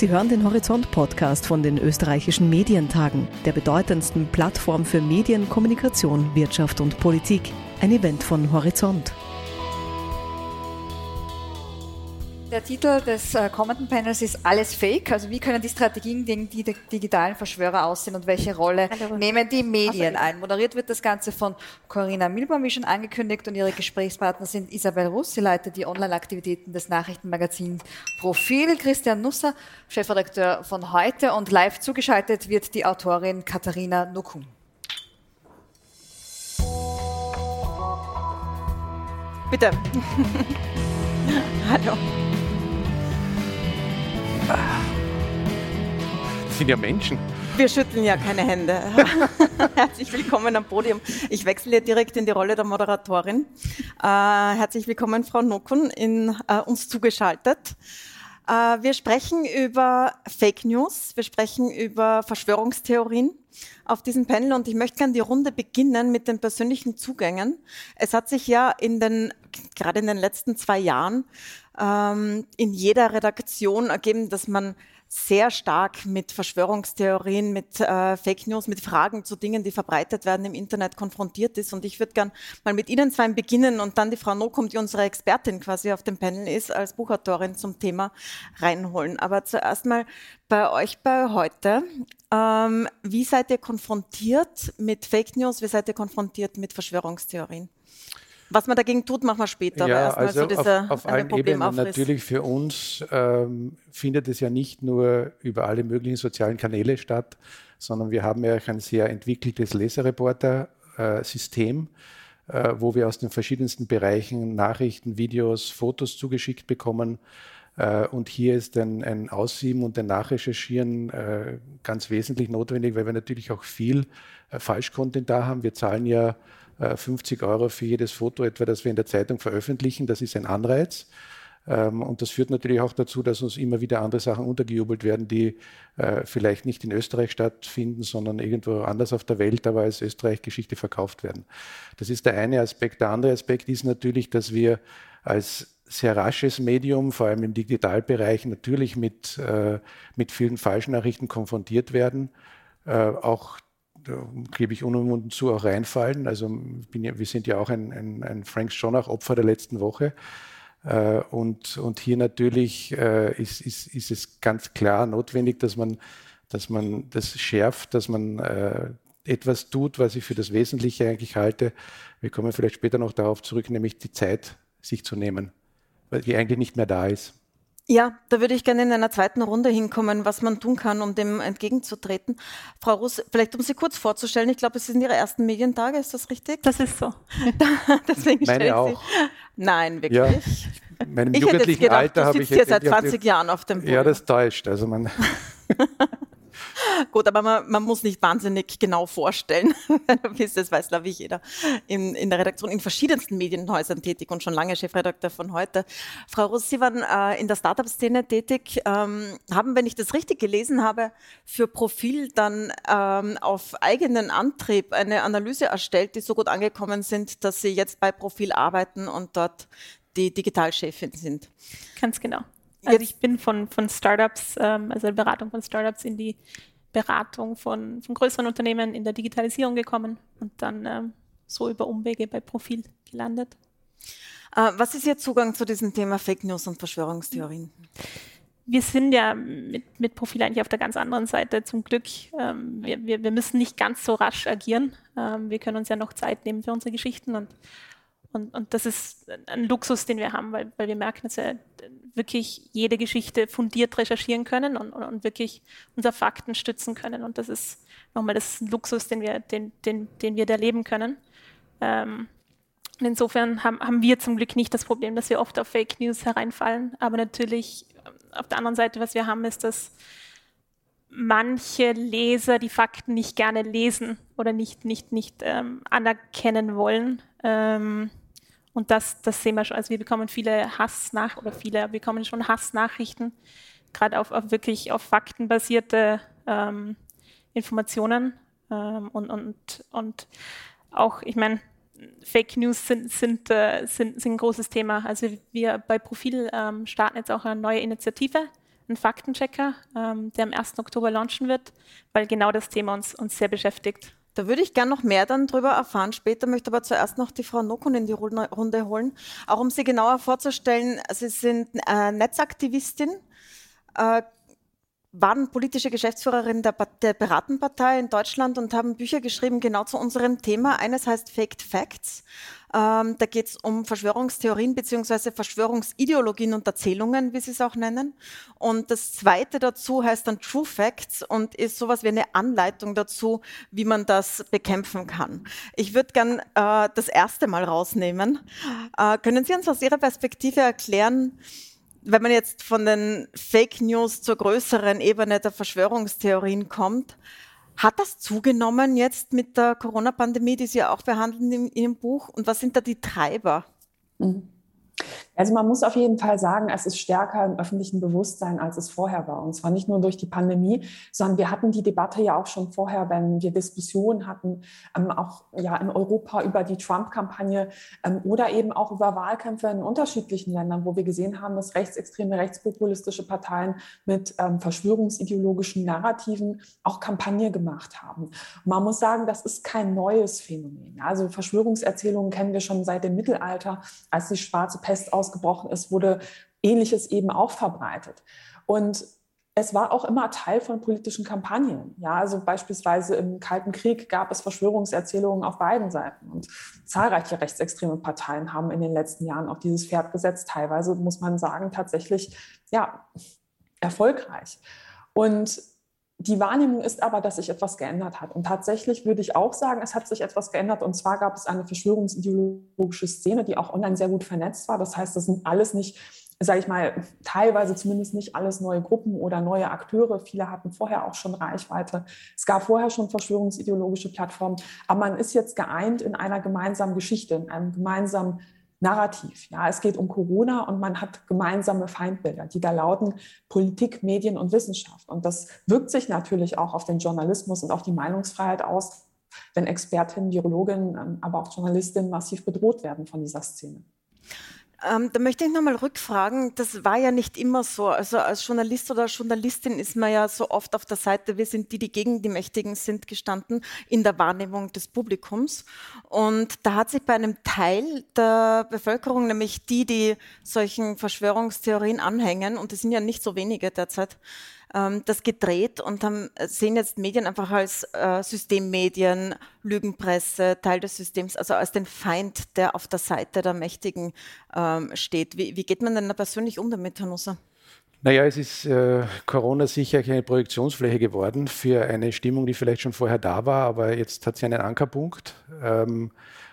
Sie hören den Horizont-Podcast von den österreichischen Medientagen, der bedeutendsten Plattform für Medien, Kommunikation, Wirtschaft und Politik. Ein Event von Horizont. Der Titel des äh, kommenden Panels ist Alles Fake. Also wie können die Strategien gegen die digitalen Verschwörer aussehen und welche Rolle nehmen die Medien ein? Moderiert wird das Ganze von Corinna Milbaum, wie schon angekündigt, und ihre Gesprächspartner sind Isabel Russ, sie leitet die Online-Aktivitäten des Nachrichtenmagazins Profil, Christian Nusser, Chefredakteur von Heute und live zugeschaltet wird die Autorin Katharina Nukun. Bitte. Hallo. Das sind ja Menschen. Wir schütteln ja keine Hände. herzlich willkommen am Podium. Ich wechsle hier direkt in die Rolle der Moderatorin. Äh, herzlich willkommen, Frau Nokun, in äh, uns zugeschaltet. Äh, wir sprechen über Fake News, wir sprechen über Verschwörungstheorien auf diesem Panel und ich möchte gerne die Runde beginnen mit den persönlichen Zugängen. Es hat sich ja in den, gerade in den letzten zwei Jahren ähm, in jeder Redaktion ergeben, dass man sehr stark mit Verschwörungstheorien, mit äh, Fake News, mit Fragen zu Dingen, die verbreitet werden im Internet konfrontiert ist. Und ich würde gern mal mit Ihnen zwei beginnen und dann die Frau Nokum, die unsere Expertin quasi auf dem Panel ist, als Buchautorin zum Thema reinholen. Aber zuerst mal bei euch bei heute. Ähm, wie seid ihr konfrontiert mit Fake News? Wie seid ihr konfrontiert mit Verschwörungstheorien? Was man dagegen tut, machen wir später. Ja, aber also so diese, auf, auf allen Problem Ebenen natürlich für uns ähm, findet es ja nicht nur über alle möglichen sozialen Kanäle statt, sondern wir haben ja ein sehr entwickeltes Leserreporter-System, äh, wo wir aus den verschiedensten Bereichen Nachrichten, Videos, Fotos zugeschickt bekommen. Äh, und hier ist ein, ein Aussieben und ein Nachrecherchieren äh, ganz wesentlich notwendig, weil wir natürlich auch viel äh, Falschcontent da haben. Wir zahlen ja 50 Euro für jedes Foto etwa, das wir in der Zeitung veröffentlichen. Das ist ein Anreiz. Ähm, und das führt natürlich auch dazu, dass uns immer wieder andere Sachen untergejubelt werden, die äh, vielleicht nicht in Österreich stattfinden, sondern irgendwo anders auf der Welt, aber als Österreich-Geschichte verkauft werden. Das ist der eine Aspekt. Der andere Aspekt ist natürlich, dass wir als sehr rasches Medium, vor allem im Digitalbereich, natürlich mit, äh, mit vielen Falschnachrichten konfrontiert werden. Äh, auch da gebe ich unumwunden zu, auch reinfallen. Also ja, wir sind ja auch ein, ein, ein Frank Stronach-Opfer der letzten Woche. Äh, und, und hier natürlich äh, ist, ist, ist es ganz klar notwendig, dass man, dass man das schärft, dass man äh, etwas tut, was ich für das Wesentliche eigentlich halte. Wir kommen vielleicht später noch darauf zurück, nämlich die Zeit sich zu nehmen, weil die eigentlich nicht mehr da ist. Ja, da würde ich gerne in einer zweiten Runde hinkommen, was man tun kann, um dem entgegenzutreten. Frau Russ, vielleicht um Sie kurz vorzustellen, ich glaube, es sind Ihre ersten Medientage, ist das richtig? Das ist so. Deswegen Meine auch. Sie. Nein, wirklich. Ja, in meinem ich jugendlichen gedacht, Alter habe ich hier seit 20 Jahren auf dem Boden. Ja, das täuscht. Also man Gut, aber man, man, muss nicht wahnsinnig genau vorstellen. das weiß, glaube ich, jeder in, in, der Redaktion in verschiedensten Medienhäusern tätig und schon lange Chefredakteur von heute. Frau Russ, Sie waren äh, in der Startup-Szene tätig, ähm, haben, wenn ich das richtig gelesen habe, für Profil dann ähm, auf eigenen Antrieb eine Analyse erstellt, die so gut angekommen sind, dass Sie jetzt bei Profil arbeiten und dort die Digitalchefin sind. Ganz genau. Also ich bin von, von Startups, ähm, also Beratung von Startups in die Beratung von, von größeren Unternehmen in der Digitalisierung gekommen und dann ähm, so über Umwege bei Profil gelandet. Äh, was ist Ihr Zugang zu diesem Thema Fake News und Verschwörungstheorien? Wir sind ja mit, mit Profil eigentlich auf der ganz anderen Seite zum Glück. Ähm, wir, wir, wir, müssen nicht ganz so rasch agieren. Ähm, wir können uns ja noch Zeit nehmen für unsere Geschichten und und, und das ist ein Luxus, den wir haben, weil, weil wir merken, dass wir wirklich jede Geschichte fundiert recherchieren können und, und, und wirklich unsere Fakten stützen können. Und das ist nochmal das Luxus, den wir, den, den, den wir da leben können. Ähm, und insofern haben, haben wir zum Glück nicht das Problem, dass wir oft auf Fake News hereinfallen. Aber natürlich, auf der anderen Seite, was wir haben, ist, dass manche Leser die Fakten nicht gerne lesen oder nicht, nicht, nicht ähm, anerkennen wollen. Ähm, und das, das sehen wir schon. Also wir bekommen viele Hassnach oder viele, bekommen schon Hassnachrichten, gerade auf, auf wirklich auf faktenbasierte ähm, Informationen. Ähm, und, und, und auch, ich meine, Fake News sind, sind, äh, sind, sind ein großes Thema. Also wir bei Profil ähm, starten jetzt auch eine neue Initiative, einen Faktenchecker, ähm, der am 1. Oktober launchen wird, weil genau das Thema uns, uns sehr beschäftigt. Da würde ich gerne noch mehr dann darüber erfahren später, möchte aber zuerst noch die Frau Nokun in die Runde holen, auch um Sie genauer vorzustellen. Sie sind äh, Netzaktivistin, äh, waren politische Geschäftsführerin der, der Piratenpartei in Deutschland und haben Bücher geschrieben genau zu unserem Thema. Eines heißt Faked Facts. Ähm, da geht es um Verschwörungstheorien beziehungsweise Verschwörungsideologien und Erzählungen, wie Sie es auch nennen. Und das zweite dazu heißt dann True Facts und ist sowas wie eine Anleitung dazu, wie man das bekämpfen kann. Ich würde gern äh, das erste Mal rausnehmen. Äh, können Sie uns aus Ihrer Perspektive erklären, wenn man jetzt von den Fake News zur größeren Ebene der Verschwörungstheorien kommt, hat das zugenommen jetzt mit der Corona-Pandemie, die Sie ja auch behandeln in Ihrem Buch? Und was sind da die Treiber? Mhm. Also man muss auf jeden Fall sagen, es ist stärker im öffentlichen Bewusstsein, als es vorher war. Und zwar nicht nur durch die Pandemie, sondern wir hatten die Debatte ja auch schon vorher, wenn wir Diskussionen hatten, ähm, auch ja in Europa über die Trump-Kampagne ähm, oder eben auch über Wahlkämpfe in unterschiedlichen Ländern, wo wir gesehen haben, dass rechtsextreme, rechtspopulistische Parteien mit ähm, verschwörungsideologischen Narrativen auch Kampagne gemacht haben. Man muss sagen, das ist kein neues Phänomen. Also Verschwörungserzählungen kennen wir schon seit dem Mittelalter, als die schwarze Pest ausgebrochen ist, wurde Ähnliches eben auch verbreitet. Und es war auch immer Teil von politischen Kampagnen. Ja, also beispielsweise im Kalten Krieg gab es Verschwörungserzählungen auf beiden Seiten. Und zahlreiche rechtsextreme Parteien haben in den letzten Jahren auch dieses Pferd gesetzt. Teilweise muss man sagen, tatsächlich, ja, erfolgreich. Und die Wahrnehmung ist aber, dass sich etwas geändert hat. Und tatsächlich würde ich auch sagen, es hat sich etwas geändert. Und zwar gab es eine verschwörungsideologische Szene, die auch online sehr gut vernetzt war. Das heißt, das sind alles nicht, sage ich mal, teilweise zumindest nicht alles neue Gruppen oder neue Akteure. Viele hatten vorher auch schon Reichweite. Es gab vorher schon verschwörungsideologische Plattformen. Aber man ist jetzt geeint in einer gemeinsamen Geschichte, in einem gemeinsamen Narrativ. Ja, es geht um Corona und man hat gemeinsame Feindbilder, die da lauten Politik, Medien und Wissenschaft. Und das wirkt sich natürlich auch auf den Journalismus und auf die Meinungsfreiheit aus, wenn Expertinnen, Virologinnen, ähm, aber auch Journalistinnen massiv bedroht werden von dieser Szene. Ähm, da möchte ich nochmal rückfragen, das war ja nicht immer so. Also als Journalist oder Journalistin ist man ja so oft auf der Seite, wir sind die, die gegen die Mächtigen sind, gestanden in der Wahrnehmung des Publikums. Und da hat sich bei einem Teil der Bevölkerung, nämlich die, die solchen Verschwörungstheorien anhängen, und es sind ja nicht so wenige derzeit, ähm, das gedreht und haben, äh, sehen jetzt Medien einfach als äh, Systemmedien, Lügenpresse, Teil des Systems, also als den Feind, der auf der Seite der Mächtigen ähm, steht. Wie, wie, geht man denn da persönlich um damit, Herr Nusser? Naja, es ist äh, Corona sicher eine Projektionsfläche geworden für eine Stimmung, die vielleicht schon vorher da war, aber jetzt hat sie einen Ankerpunkt. Ähm,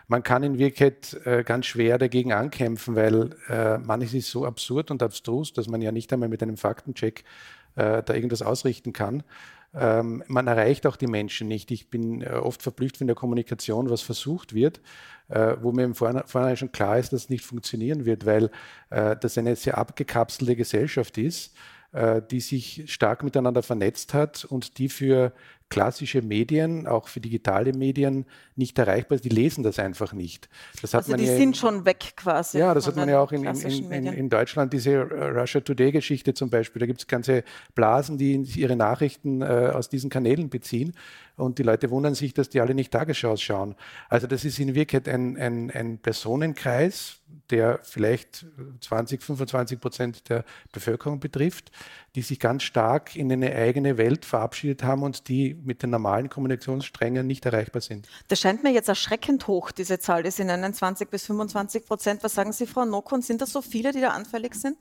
man kann in Wirklichkeit äh, ganz schwer dagegen ankämpfen, weil äh, manches ist so absurd und abstrus, dass man ja nicht einmal mit einem Faktencheck da irgendwas ausrichten kann. Ähm, man erreicht auch die Menschen nicht. Ich bin äh, oft verblüfft in der Kommunikation, was versucht wird, äh, wo mir im Vorhinein schon klar ist, dass es nicht funktionieren wird, weil äh, das eine sehr abgekapselte Gesellschaft ist, äh, die sich stark miteinander vernetzt hat und die für klassische Medien, auch für digitale Medien nicht erreichbar ist. Die lesen das einfach nicht. Das hat also man die ja sind in, schon weg quasi. Ja, das hat man ja auch in, in, in Deutschland, diese Russia Today-Geschichte zum Beispiel. Da gibt es ganze Blasen, die ihre Nachrichten äh, aus diesen Kanälen beziehen. Und die Leute wundern sich, dass die alle nicht Tagesschau schauen. Also das ist in Wirklichkeit ein, ein, ein Personenkreis, der vielleicht 20, 25 Prozent der Bevölkerung betrifft, die sich ganz stark in eine eigene Welt verabschiedet haben und die mit den normalen Kommunikationssträngen nicht erreichbar sind. Das scheint mir jetzt erschreckend hoch, diese Zahl. Das sind 21 bis 25 Prozent. Was sagen Sie, Frau Nokon? Sind das so viele, die da anfällig sind?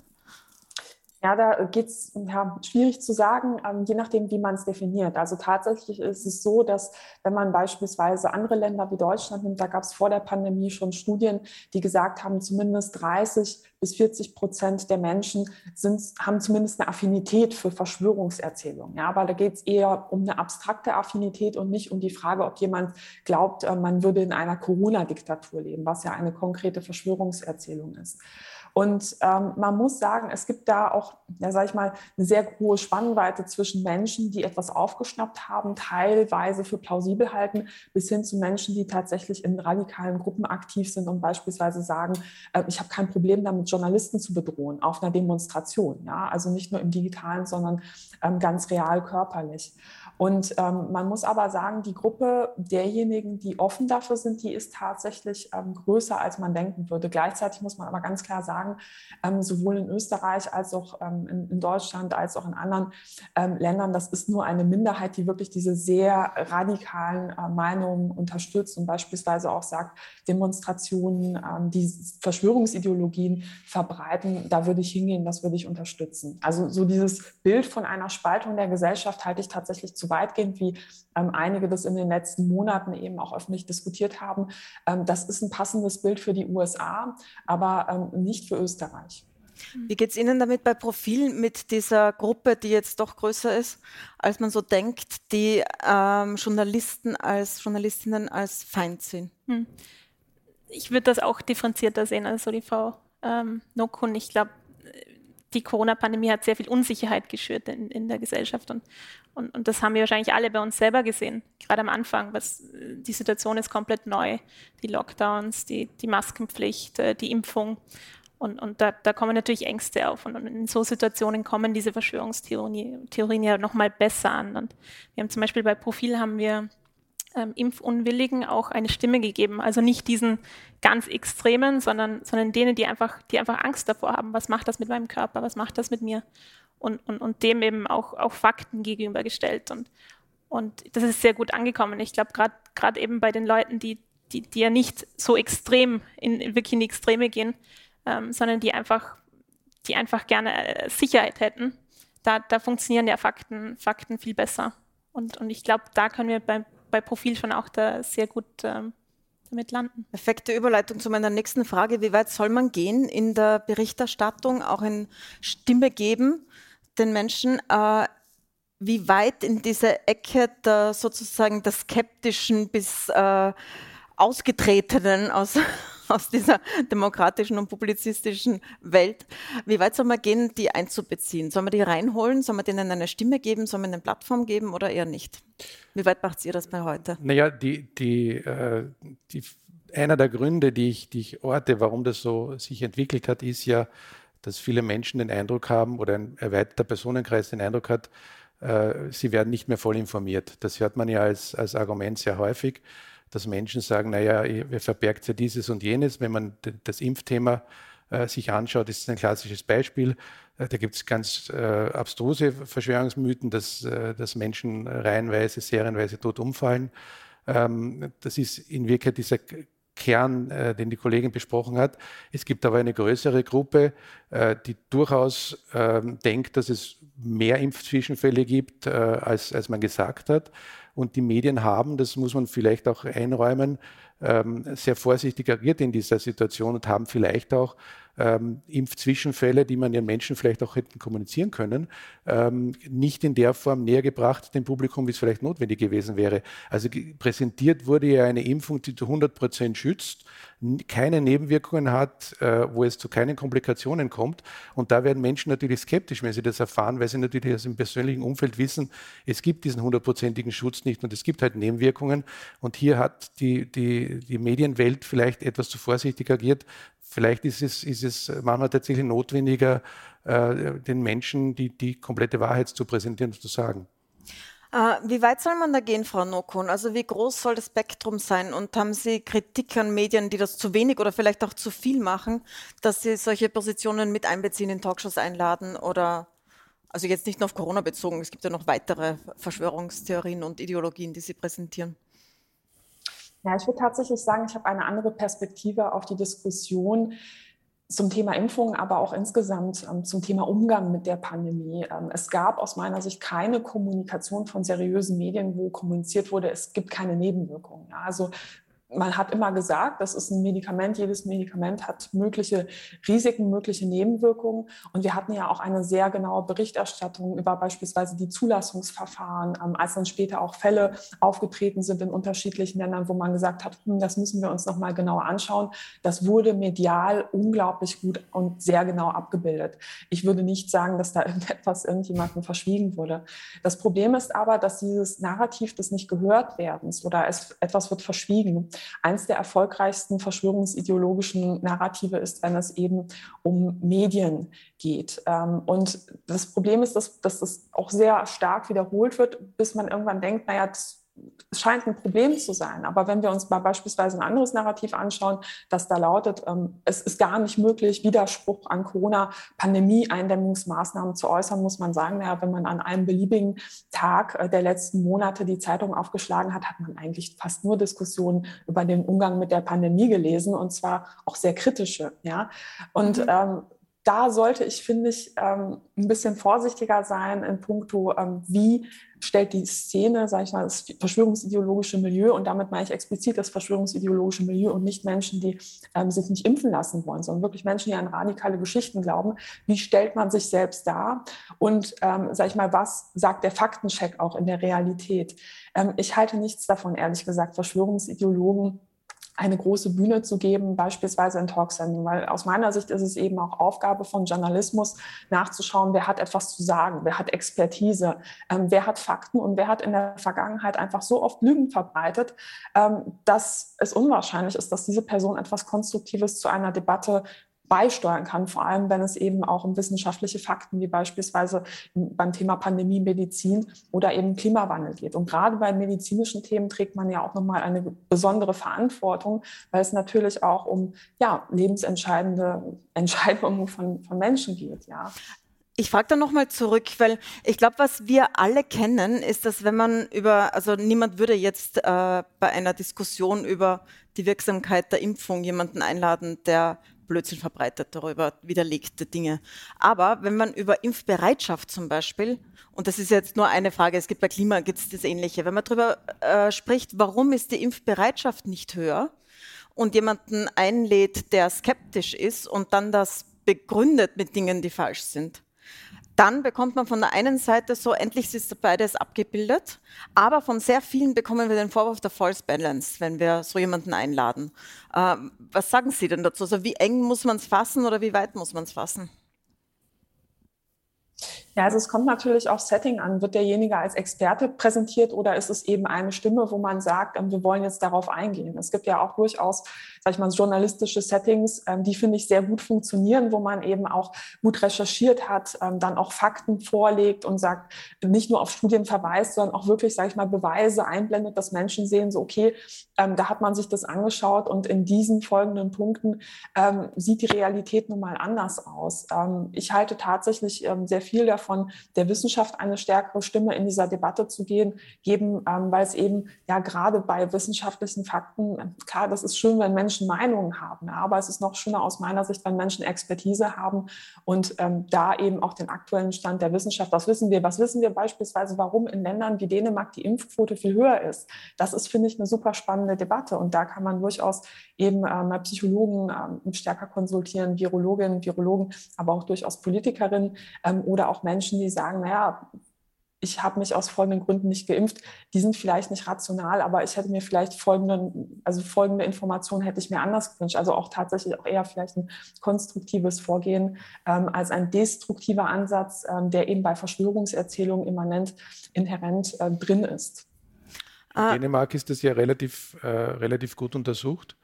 Ja, da geht es ja, schwierig zu sagen, ähm, je nachdem, wie man es definiert. Also tatsächlich ist es so, dass wenn man beispielsweise andere Länder wie Deutschland nimmt, da gab es vor der Pandemie schon Studien, die gesagt haben, zumindest 30 bis 40 Prozent der Menschen sind, haben zumindest eine Affinität für Verschwörungserzählungen. Ja, aber da geht es eher um eine abstrakte Affinität und nicht um die Frage, ob jemand glaubt, äh, man würde in einer Corona-Diktatur leben, was ja eine konkrete Verschwörungserzählung ist. Und ähm, man muss sagen, es gibt da auch ja, sag ich mal, eine sehr hohe Spannweite zwischen Menschen, die etwas aufgeschnappt haben, teilweise für plausibel halten, bis hin zu Menschen, die tatsächlich in radikalen Gruppen aktiv sind und beispielsweise sagen, äh, ich habe kein Problem damit, Journalisten zu bedrohen auf einer Demonstration. Ja? Also nicht nur im digitalen, sondern ähm, ganz real körperlich. Und ähm, man muss aber sagen, die Gruppe derjenigen, die offen dafür sind, die ist tatsächlich ähm, größer, als man denken würde. Gleichzeitig muss man aber ganz klar sagen, ähm, sowohl in Österreich als auch ähm, in, in, Deutschland als auch in anderen ähm, Ländern, das ist nur eine Minderheit, die wirklich diese sehr radikalen äh, Meinungen unterstützt und beispielsweise auch sagt, Demonstrationen, ähm, die Verschwörungsideologien verbreiten, da würde ich hingehen, das würde ich unterstützen. Also so dieses Bild von einer Spaltung der Gesellschaft halte ich tatsächlich zu weitgehend, wie ähm, einige das in den letzten Monaten eben auch öffentlich diskutiert haben. Ähm, das ist ein passendes Bild für die USA, aber ähm, nicht für Österreich. Wie geht es Ihnen damit bei Profil mit dieser Gruppe, die jetzt doch größer ist, als man so denkt, die ähm, Journalisten als Journalistinnen als Feind sehen? Hm. Ich würde das auch differenzierter sehen, also die Frau ähm, Nokun. Ich glaube, die Corona-Pandemie hat sehr viel Unsicherheit geschürt in, in der Gesellschaft und, und, und, das haben wir wahrscheinlich alle bei uns selber gesehen, gerade am Anfang. Was, die Situation ist komplett neu, die Lockdowns, die, die Maskenpflicht, äh, die Impfung und, und da, da, kommen natürlich Ängste auf und, in so Situationen kommen diese Verschwörungstheorien ja nochmal besser an. Und wir haben zum Beispiel bei Profil haben wir ähm, Impfunwilligen auch eine Stimme gegeben. Also nicht diesen ganz Extremen, sondern, sondern denen, die einfach, die einfach Angst davor haben. Was macht das mit meinem Körper? Was macht das mit mir? Und, und, und dem eben auch, auch Fakten gegenübergestellt. Und, und das ist sehr gut angekommen. Ich glaube, gerade eben bei den Leuten, die, die, die ja nicht so extrem in, wirklich in die Extreme gehen, ähm, sondern die einfach, die einfach gerne äh, Sicherheit hätten, da, da funktionieren ja Fakten, Fakten viel besser. Und, und ich glaube, da können wir beim bei Profil schon auch da sehr gut ähm, damit landen. Perfekte Überleitung zu meiner nächsten Frage. Wie weit soll man gehen in der Berichterstattung, auch in Stimme geben den Menschen? Äh, wie weit in diese Ecke der sozusagen der skeptischen bis äh, ausgetretenen aus aus dieser demokratischen und publizistischen Welt. Wie weit soll man gehen, die einzubeziehen? Soll man die reinholen? Soll man denen eine Stimme geben? Soll man eine Plattform geben oder eher nicht? Wie weit macht ihr das bei heute? Naja, die, die, äh, die, einer der Gründe, die ich, die ich orte, warum das so sich entwickelt hat, ist ja, dass viele Menschen den Eindruck haben oder ein erweiterter Personenkreis den Eindruck hat, äh, sie werden nicht mehr voll informiert. Das hört man ja als, als Argument sehr häufig dass Menschen sagen, naja, wer verbergt ja dieses und jenes. Wenn man das Impfthema äh, sich anschaut, ist es ein klassisches Beispiel. Äh, da gibt es ganz äh, abstruse Verschwörungsmythen, dass, äh, dass Menschen reihenweise, serienweise tot umfallen. Ähm, das ist in Wirklichkeit dieser Kern, äh, den die Kollegin besprochen hat. Es gibt aber eine größere Gruppe, äh, die durchaus äh, denkt, dass es mehr Impfzwischenfälle gibt, äh, als, als man gesagt hat. Und die Medien haben, das muss man vielleicht auch einräumen, sehr vorsichtig agiert in dieser Situation und haben vielleicht auch ähm, Impfzwischenfälle, die man den Menschen vielleicht auch hätten kommunizieren können, ähm, nicht in der Form näher gebracht dem Publikum, wie es vielleicht notwendig gewesen wäre. Also präsentiert wurde ja eine Impfung, die zu 100 Prozent schützt, keine Nebenwirkungen hat, äh, wo es zu keinen Komplikationen kommt. Und da werden Menschen natürlich skeptisch, wenn sie das erfahren, weil sie natürlich aus dem persönlichen Umfeld wissen, es gibt diesen hundertprozentigen Schutz nicht und es gibt halt Nebenwirkungen. Und hier hat die, die, die Medienwelt vielleicht etwas zu vorsichtig agiert, vielleicht ist es, ist es manchmal tatsächlich notwendiger, äh, den Menschen die, die komplette Wahrheit zu präsentieren und zu sagen. Äh, wie weit soll man da gehen, Frau Nokun? Also wie groß soll das Spektrum sein? Und haben Sie Kritik an Medien, die das zu wenig oder vielleicht auch zu viel machen, dass sie solche Positionen mit einbeziehen, in Talkshows einladen oder also jetzt nicht nur auf Corona bezogen, es gibt ja noch weitere Verschwörungstheorien und Ideologien, die Sie präsentieren. Ja, ich würde tatsächlich sagen, ich habe eine andere Perspektive auf die Diskussion zum Thema Impfung, aber auch insgesamt ähm, zum Thema Umgang mit der Pandemie. Ähm, es gab aus meiner Sicht keine Kommunikation von seriösen Medien, wo kommuniziert wurde, es gibt keine Nebenwirkungen. Ja, also man hat immer gesagt, das ist ein Medikament, jedes Medikament hat mögliche Risiken, mögliche Nebenwirkungen. Und wir hatten ja auch eine sehr genaue Berichterstattung über beispielsweise die Zulassungsverfahren, ähm, als dann später auch Fälle aufgetreten sind in unterschiedlichen Ländern, wo man gesagt hat, hm, das müssen wir uns nochmal genauer anschauen. Das wurde medial unglaublich gut und sehr genau abgebildet. Ich würde nicht sagen, dass da irgendetwas irgendjemandem verschwiegen wurde. Das Problem ist aber, dass dieses Narrativ des nicht gehört werdens oder es, etwas wird verschwiegen eins der erfolgreichsten verschwörungsideologischen Narrative ist, wenn es eben um Medien geht. Ähm, und das Problem ist, dass, dass das auch sehr stark wiederholt wird, bis man irgendwann denkt, naja, das es scheint ein Problem zu sein. Aber wenn wir uns mal beispielsweise ein anderes Narrativ anschauen, das da lautet, ähm, es ist gar nicht möglich, Widerspruch an Corona-Pandemie-Eindämmungsmaßnahmen zu äußern, muss man sagen, naja, wenn man an einem beliebigen Tag äh, der letzten Monate die Zeitung aufgeschlagen hat, hat man eigentlich fast nur Diskussionen über den Umgang mit der Pandemie gelesen und zwar auch sehr kritische. Ja? Und mhm. ähm, da sollte ich, finde ich, ähm, ein bisschen vorsichtiger sein in puncto, ähm, wie stellt die Szene, sage ich mal, das verschwörungsideologische Milieu und damit meine ich explizit das verschwörungsideologische Milieu und nicht Menschen, die ähm, sich nicht impfen lassen wollen, sondern wirklich Menschen, die an radikale Geschichten glauben. Wie stellt man sich selbst dar? Und, ähm, sage ich mal, was sagt der Faktencheck auch in der Realität? Ähm, ich halte nichts davon, ehrlich gesagt, Verschwörungsideologen eine große Bühne zu geben, beispielsweise in Talksendungen. Weil aus meiner Sicht ist es eben auch Aufgabe von Journalismus, nachzuschauen, wer hat etwas zu sagen, wer hat Expertise, ähm, wer hat Fakten und wer hat in der Vergangenheit einfach so oft Lügen verbreitet, ähm, dass es unwahrscheinlich ist, dass diese Person etwas Konstruktives zu einer Debatte beisteuern kann, vor allem wenn es eben auch um wissenschaftliche Fakten wie beispielsweise beim Thema Pandemie, Medizin oder eben Klimawandel geht. Und gerade bei medizinischen Themen trägt man ja auch nochmal eine besondere Verantwortung, weil es natürlich auch um ja, lebensentscheidende Entscheidungen von, von Menschen geht. Ja. Ich frage da nochmal zurück, weil ich glaube, was wir alle kennen, ist, dass wenn man über, also niemand würde jetzt äh, bei einer Diskussion über die Wirksamkeit der Impfung jemanden einladen, der Blödsinn verbreitet darüber, widerlegte Dinge. Aber wenn man über Impfbereitschaft zum Beispiel, und das ist jetzt nur eine Frage, es gibt bei Klima gibt es das Ähnliche, wenn man darüber äh, spricht, warum ist die Impfbereitschaft nicht höher und jemanden einlädt, der skeptisch ist und dann das begründet mit Dingen, die falsch sind, dann bekommt man von der einen Seite so, endlich ist beides abgebildet, aber von sehr vielen bekommen wir den Vorwurf der False Balance, wenn wir so jemanden einladen. Äh, was sagen Sie denn dazu? Also wie eng muss man es fassen oder wie weit muss man es fassen? Ja, also es kommt natürlich auf Setting an. Wird derjenige als Experte präsentiert oder ist es eben eine Stimme, wo man sagt, ähm, wir wollen jetzt darauf eingehen? Es gibt ja auch durchaus, sag ich mal, journalistische Settings, ähm, die finde ich sehr gut funktionieren, wo man eben auch gut recherchiert hat, ähm, dann auch Fakten vorlegt und sagt, nicht nur auf Studien verweist, sondern auch wirklich, sage ich mal, Beweise einblendet, dass Menschen sehen, so okay, da hat man sich das angeschaut und in diesen folgenden Punkten sieht die Realität nun mal anders aus. ich halte tatsächlich sehr viel davon, von der Wissenschaft eine stärkere Stimme in dieser Debatte zu gehen, geben, ähm, weil es eben ja gerade bei wissenschaftlichen Fakten, klar, das ist schön, wenn Menschen Meinungen haben, aber es ist noch schöner aus meiner Sicht, wenn Menschen Expertise haben und ähm, da eben auch den aktuellen Stand der Wissenschaft, was wissen wir, was wissen wir beispielsweise, warum in Ländern wie Dänemark die Impfquote viel höher ist. Das ist, finde ich, eine super spannende Debatte und da kann man durchaus eben ähm, Psychologen ähm, stärker konsultieren, Virologinnen, Virologen, aber auch durchaus Politikerinnen ähm, oder auch Menschen, Menschen, die sagen, naja, ich habe mich aus folgenden Gründen nicht geimpft, die sind vielleicht nicht rational, aber ich hätte mir vielleicht folgende, also folgende Informationen hätte ich mir anders gewünscht. Also auch tatsächlich auch eher vielleicht ein konstruktives Vorgehen ähm, als ein destruktiver Ansatz, ähm, der eben bei Verschwörungserzählungen immanent, inhärent äh, drin ist. In ah. Dänemark ist das ja relativ, äh, relativ gut untersucht.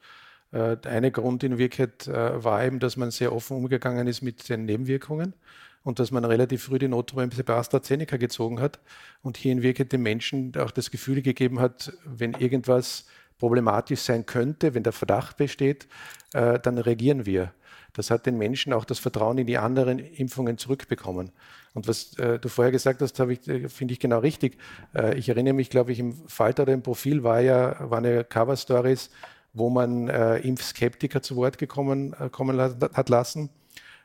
Äh, der eine Grund in Wirklichkeit äh, war eben, dass man sehr offen umgegangen ist mit den Nebenwirkungen und dass man relativ früh die Notbremse bei AstraZeneca gezogen hat und hier in Wirklichkeit den Menschen auch das Gefühl gegeben hat, wenn irgendwas problematisch sein könnte, wenn der Verdacht besteht, äh, dann reagieren wir. Das hat den Menschen auch das Vertrauen in die anderen Impfungen zurückbekommen. Und was äh, du vorher gesagt hast, ich, äh, finde ich genau richtig. Äh, ich erinnere mich, glaube ich, im Falter oder im Profil war ja, waren ja Cover-Stories, wo man äh, Impfskeptiker zu Wort gekommen, äh, kommen hat lassen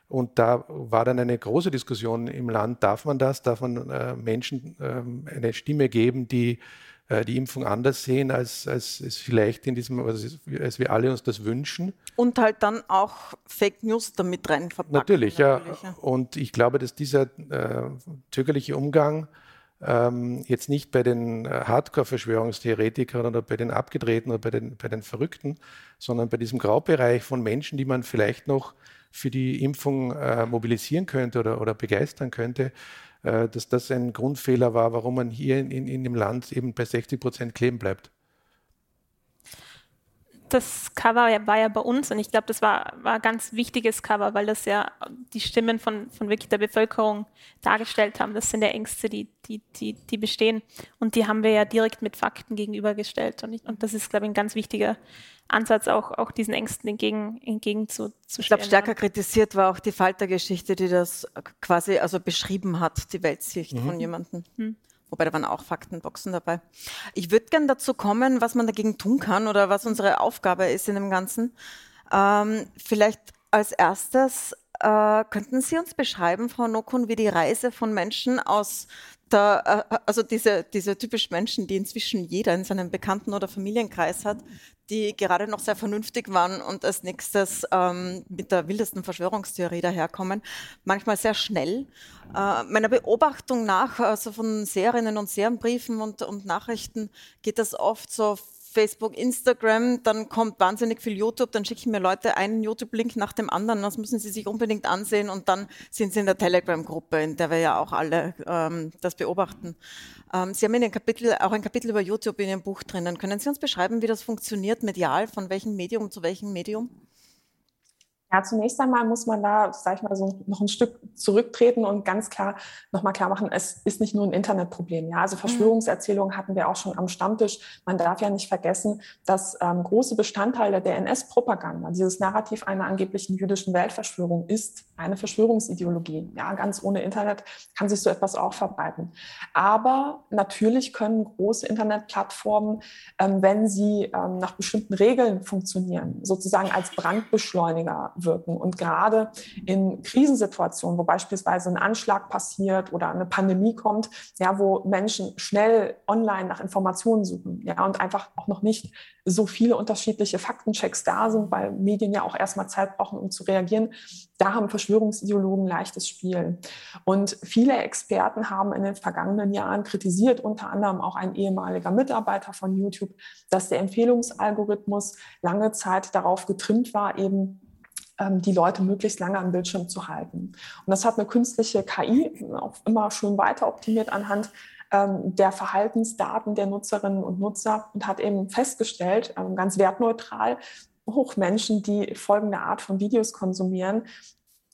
und da war dann eine große Diskussion im Land, darf man das? Darf man äh, Menschen äh, eine Stimme geben, die äh, die Impfung anders sehen, als, als es vielleicht in diesem, also als wir alle uns das wünschen. Und halt dann auch Fake News damit rein verpacken. Natürlich, natürlich ja. Und ich glaube, dass dieser äh, zögerliche Umgang ähm, jetzt nicht bei den äh, Hardcore-Verschwörungstheoretikern oder bei den Abgedrehten oder bei den, bei den Verrückten, sondern bei diesem Graubereich von Menschen, die man vielleicht noch für die Impfung äh, mobilisieren könnte oder, oder begeistern könnte, äh, dass das ein Grundfehler war, warum man hier in, in, in dem Land eben bei 60 Prozent kleben bleibt das Cover war ja bei uns und ich glaube, das war, war ein ganz wichtiges Cover, weil das ja die Stimmen von, von wirklich der Bevölkerung dargestellt haben. Das sind ja Ängste, die, die, die, die bestehen und die haben wir ja direkt mit Fakten gegenübergestellt und, ich, und das ist, glaube ich, ein ganz wichtiger Ansatz, auch, auch diesen Ängsten entgegen, entgegenzustellen. Ich glaube, stärker kritisiert war auch die Faltergeschichte, die das quasi also beschrieben hat, die Weltsicht mhm. von jemandem. Mhm. Wobei da waren auch Faktenboxen dabei. Ich würde gerne dazu kommen, was man dagegen tun kann oder was unsere Aufgabe ist in dem Ganzen. Ähm, vielleicht als erstes äh, könnten Sie uns beschreiben, Frau Nokun, wie die Reise von Menschen aus der, äh, also diese, diese typischen Menschen, die inzwischen jeder in seinem Bekannten- oder Familienkreis hat, die gerade noch sehr vernünftig waren und als nächstes ähm, mit der wildesten Verschwörungstheorie daherkommen, manchmal sehr schnell. Äh, meiner Beobachtung nach, also von Serinnen und Serienbriefen und, und Nachrichten, geht das oft so Facebook, Instagram, dann kommt wahnsinnig viel YouTube, dann schicken mir Leute einen YouTube-Link nach dem anderen, das müssen sie sich unbedingt ansehen und dann sind sie in der Telegram-Gruppe, in der wir ja auch alle ähm, das beobachten. Ähm, sie haben in Kapitel, auch ein Kapitel über YouTube in Ihrem Buch drinnen. Können Sie uns beschreiben, wie das funktioniert medial, von welchem Medium zu welchem Medium? Ja, zunächst einmal muss man da, sag ich mal, so noch ein Stück zurücktreten und ganz klar nochmal klar machen, es ist nicht nur ein Internetproblem. Ja, also mhm. Verschwörungserzählungen hatten wir auch schon am Stammtisch. Man darf ja nicht vergessen, dass ähm, große Bestandteile der NS-Propaganda, dieses Narrativ einer angeblichen jüdischen Weltverschwörung ist eine Verschwörungsideologie. Ja, ganz ohne Internet kann sich so etwas auch verbreiten. Aber natürlich können große Internetplattformen, ähm, wenn sie ähm, nach bestimmten Regeln funktionieren, sozusagen als Brandbeschleuniger wirken. Und gerade in Krisensituationen, wo beispielsweise ein Anschlag passiert oder eine Pandemie kommt, ja, wo Menschen schnell online nach Informationen suchen, ja, und einfach auch noch nicht so viele unterschiedliche Faktenchecks da sind, weil Medien ja auch erstmal Zeit brauchen, um zu reagieren, da haben Verschwörungsideologen leichtes Spiel. Und viele Experten haben in den vergangenen Jahren kritisiert, unter anderem auch ein ehemaliger Mitarbeiter von YouTube, dass der Empfehlungsalgorithmus lange Zeit darauf getrimmt war, eben die Leute möglichst lange am Bildschirm zu halten. Und das hat eine künstliche KI auch immer schön weiter optimiert anhand ähm, der Verhaltensdaten der Nutzerinnen und Nutzer und hat eben festgestellt, ähm, ganz wertneutral, Hochmenschen, die folgende Art von Videos konsumieren,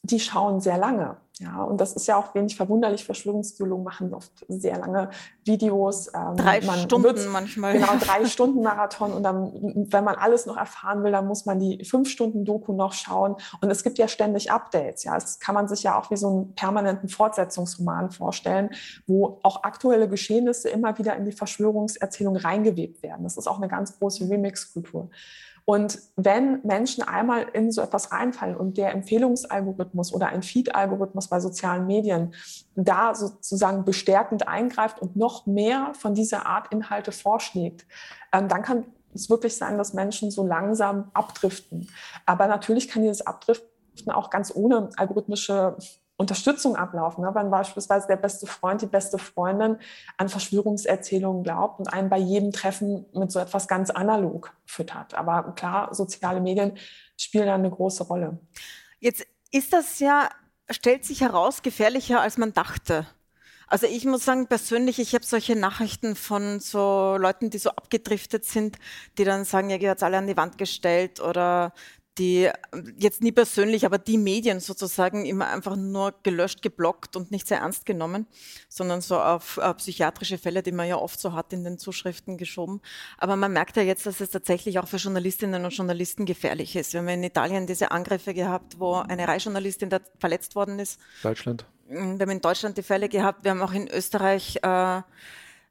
die schauen sehr lange. Ja, und das ist ja auch wenig verwunderlich. Verschwörungstheologen machen oft sehr lange Videos. Ähm, drei Stunden manchmal. Genau, drei Stunden Marathon. Und dann, wenn man alles noch erfahren will, dann muss man die fünf Stunden Doku noch schauen. Und es gibt ja ständig Updates. Ja, das kann man sich ja auch wie so einen permanenten Fortsetzungsroman vorstellen, wo auch aktuelle Geschehnisse immer wieder in die Verschwörungserzählung reingewebt werden. Das ist auch eine ganz große Remix-Kultur. Und wenn Menschen einmal in so etwas reinfallen und der Empfehlungsalgorithmus oder ein Feed-Algorithmus bei sozialen Medien da sozusagen bestärkend eingreift und noch mehr von dieser Art Inhalte vorschlägt, ähm, dann kann es wirklich sein, dass Menschen so langsam abdriften. Aber natürlich kann dieses Abdriften auch ganz ohne algorithmische Unterstützung ablaufen. Ne? Wenn beispielsweise der beste Freund, die beste Freundin an Verschwörungserzählungen glaubt und einen bei jedem Treffen mit so etwas ganz analog füttert. Aber klar, soziale Medien spielen da eine große Rolle. Jetzt ist das ja, stellt sich heraus, gefährlicher, als man dachte. Also ich muss sagen, persönlich, ich habe solche Nachrichten von so Leuten, die so abgedriftet sind, die dann sagen, ja, ihr habt alle an die Wand gestellt oder die jetzt nie persönlich, aber die Medien sozusagen immer einfach nur gelöscht, geblockt und nicht sehr ernst genommen, sondern so auf äh, psychiatrische Fälle, die man ja oft so hat in den Zuschriften geschoben. Aber man merkt ja jetzt, dass es tatsächlich auch für Journalistinnen und Journalisten gefährlich ist. Wir haben in Italien diese Angriffe gehabt, wo eine Reisjournalistin da verletzt worden ist. Deutschland. Wir haben in Deutschland die Fälle gehabt. Wir haben auch in Österreich äh,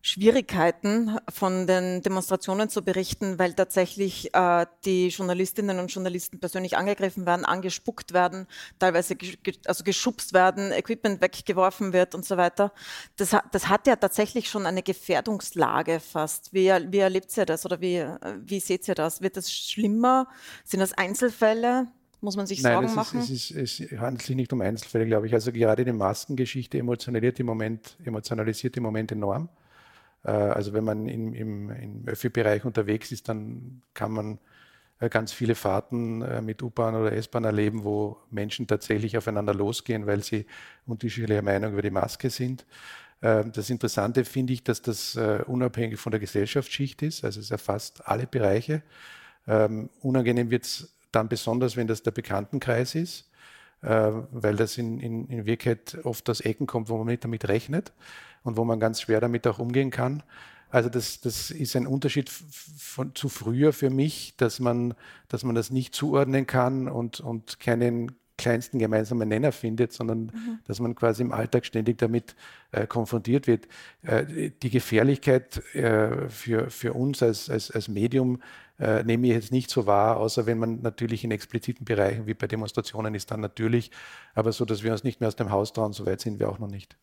Schwierigkeiten, von den Demonstrationen zu berichten, weil tatsächlich äh, die Journalistinnen und Journalisten persönlich angegriffen werden, angespuckt werden, teilweise ge also geschubst werden, Equipment weggeworfen wird und so weiter. Das, das hat ja tatsächlich schon eine Gefährdungslage fast. Wie, wie erlebt ihr das oder wie, wie seht ihr das? Wird das schlimmer? Sind das Einzelfälle? Muss man sich Nein, Sorgen machen? Ist, es, ist, es handelt sich nicht um Einzelfälle, glaube ich. Also gerade die Maskengeschichte emotionalisiert im Moment, emotionalisiert im Moment enorm. Äh, also wenn man im, im, im Öffi-Bereich unterwegs ist, dann kann man äh, ganz viele Fahrten äh, mit U-Bahn oder S-Bahn erleben, wo Menschen tatsächlich aufeinander losgehen, weil sie unterschiedlicher Meinung über die Maske sind. Das Interessante finde ich, dass das unabhängig von der Gesellschaftsschicht ist, also es erfasst alle Bereiche. Ähm, unangenehm wird es dann besonders, wenn das der Bekanntenkreis ist, weil das in, in, in Wirklichkeit oft aus Ecken kommt, wo man nicht damit rechnet und wo man ganz schwer damit auch umgehen kann. Also das, das ist ein Unterschied von, zu früher für mich, dass man, dass man das nicht zuordnen kann und, und keinen kleinsten gemeinsamen Nenner findet, sondern mhm. dass man quasi im Alltag ständig damit äh, konfrontiert wird. Äh, die Gefährlichkeit äh, für, für uns als, als, als Medium äh, nehme ich jetzt nicht so wahr, außer wenn man natürlich in expliziten Bereichen wie bei Demonstrationen ist, dann natürlich, aber so, dass wir uns nicht mehr aus dem Haus trauen, so weit sind wir auch noch nicht.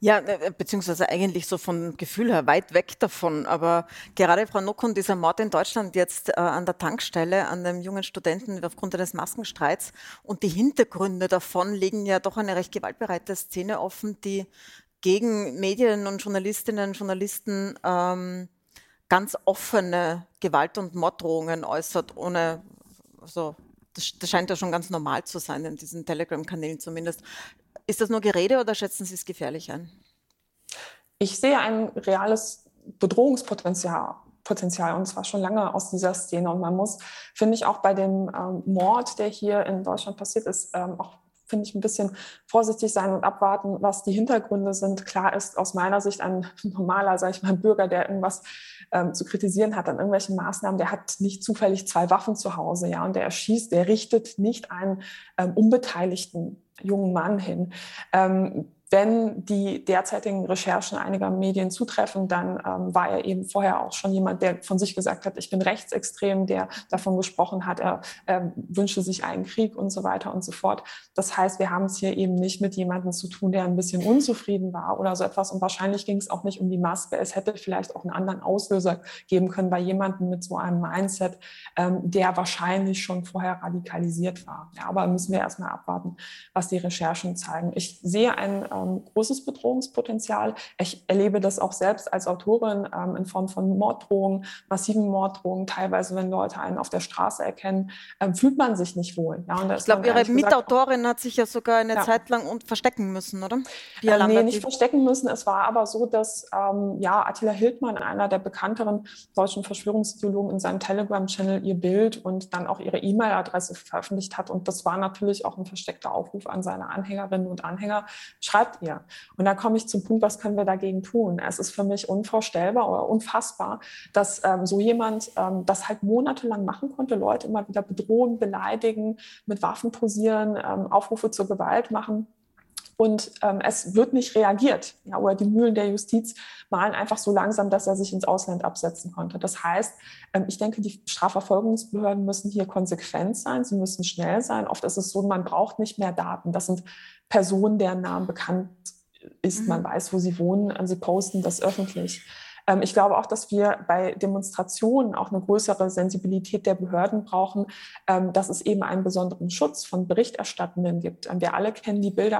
Ja, äh, äh, beziehungsweise eigentlich so vom Gefühl her weit weg davon. Aber gerade Frau Nokun, dieser Mord in Deutschland jetzt äh, an der Tankstelle, an dem jungen Studenten aufgrund eines Maskenstreits und die Hintergründe davon legen ja doch eine recht gewaltbereite Szene offen, die gegen Medien und Journalistinnen und Journalisten ähm, ganz offene Gewalt- und Morddrohungen äußert, ohne, das, das scheint ja schon ganz normal zu sein in diesen Telegram-Kanälen zumindest. Ist das nur Gerede oder schätzen Sie es gefährlich ein? Ich sehe ein reales Bedrohungspotenzial. Potenzial und zwar schon lange aus dieser Szene. Und man muss, finde ich, auch bei dem ähm, Mord, der hier in Deutschland passiert ist, ähm, auch finde ich, ein bisschen vorsichtig sein und abwarten, was die Hintergründe sind. Klar ist aus meiner Sicht ein normaler, sage ich mal, Bürger, der irgendwas ähm, zu kritisieren hat an irgendwelchen Maßnahmen, der hat nicht zufällig zwei Waffen zu Hause, ja, und der erschießt, der richtet nicht einen ähm, Unbeteiligten jungen Mann hin. Ähm, wenn die derzeitigen Recherchen einiger Medien zutreffen, dann ähm, war er eben vorher auch schon jemand, der von sich gesagt hat, ich bin rechtsextrem, der davon gesprochen hat, er, er wünsche sich einen Krieg und so weiter und so fort. Das heißt, wir haben es hier eben nicht mit jemandem zu tun, der ein bisschen unzufrieden war oder so etwas. Und wahrscheinlich ging es auch nicht um die Maske. Es hätte vielleicht auch einen anderen Auslöser geben können bei jemandem mit so einem Mindset, ähm, der wahrscheinlich schon vorher radikalisiert war. Ja, aber müssen wir erstmal abwarten, was die Recherchen zeigen. Ich sehe einen ähm, großes Bedrohungspotenzial. Ich erlebe das auch selbst als Autorin ähm, in Form von Morddrohungen, massiven Morddrohungen. Teilweise, wenn Leute einen auf der Straße erkennen, ähm, fühlt man sich nicht wohl. Ja, ich glaube, Ihre Mitautorin hat sich ja sogar eine ja. Zeit lang verstecken müssen, oder? Äh, nee, nicht verstecken müssen. Es war aber so, dass ähm, ja, Attila Hildmann, einer der bekannteren deutschen Verschwörungsideologen, in seinem Telegram-Channel ihr Bild und dann auch ihre E-Mail-Adresse veröffentlicht hat. Und das war natürlich auch ein versteckter Aufruf an seine Anhängerinnen und Anhänger. Schreibt schreibt ihr? Und da komme ich zum Punkt, was können wir dagegen tun? Es ist für mich unvorstellbar oder unfassbar, dass ähm, so jemand ähm, das halt monatelang machen konnte, Leute immer wieder bedrohen, beleidigen, mit Waffen posieren, ähm, Aufrufe zur Gewalt machen und ähm, es wird nicht reagiert. Ja, oder die Mühlen der Justiz malen einfach so langsam, dass er sich ins Ausland absetzen konnte. Das heißt, ähm, ich denke, die Strafverfolgungsbehörden müssen hier konsequent sein, sie müssen schnell sein. Oft ist es so, man braucht nicht mehr Daten. Das sind Personen, deren Namen bekannt ist, mhm. man weiß, wo sie wohnen, sie posten das öffentlich. Ähm, ich glaube auch, dass wir bei Demonstrationen auch eine größere Sensibilität der Behörden brauchen, ähm, dass es eben einen besonderen Schutz von Berichterstattenden gibt. Ähm, wir alle kennen die Bilder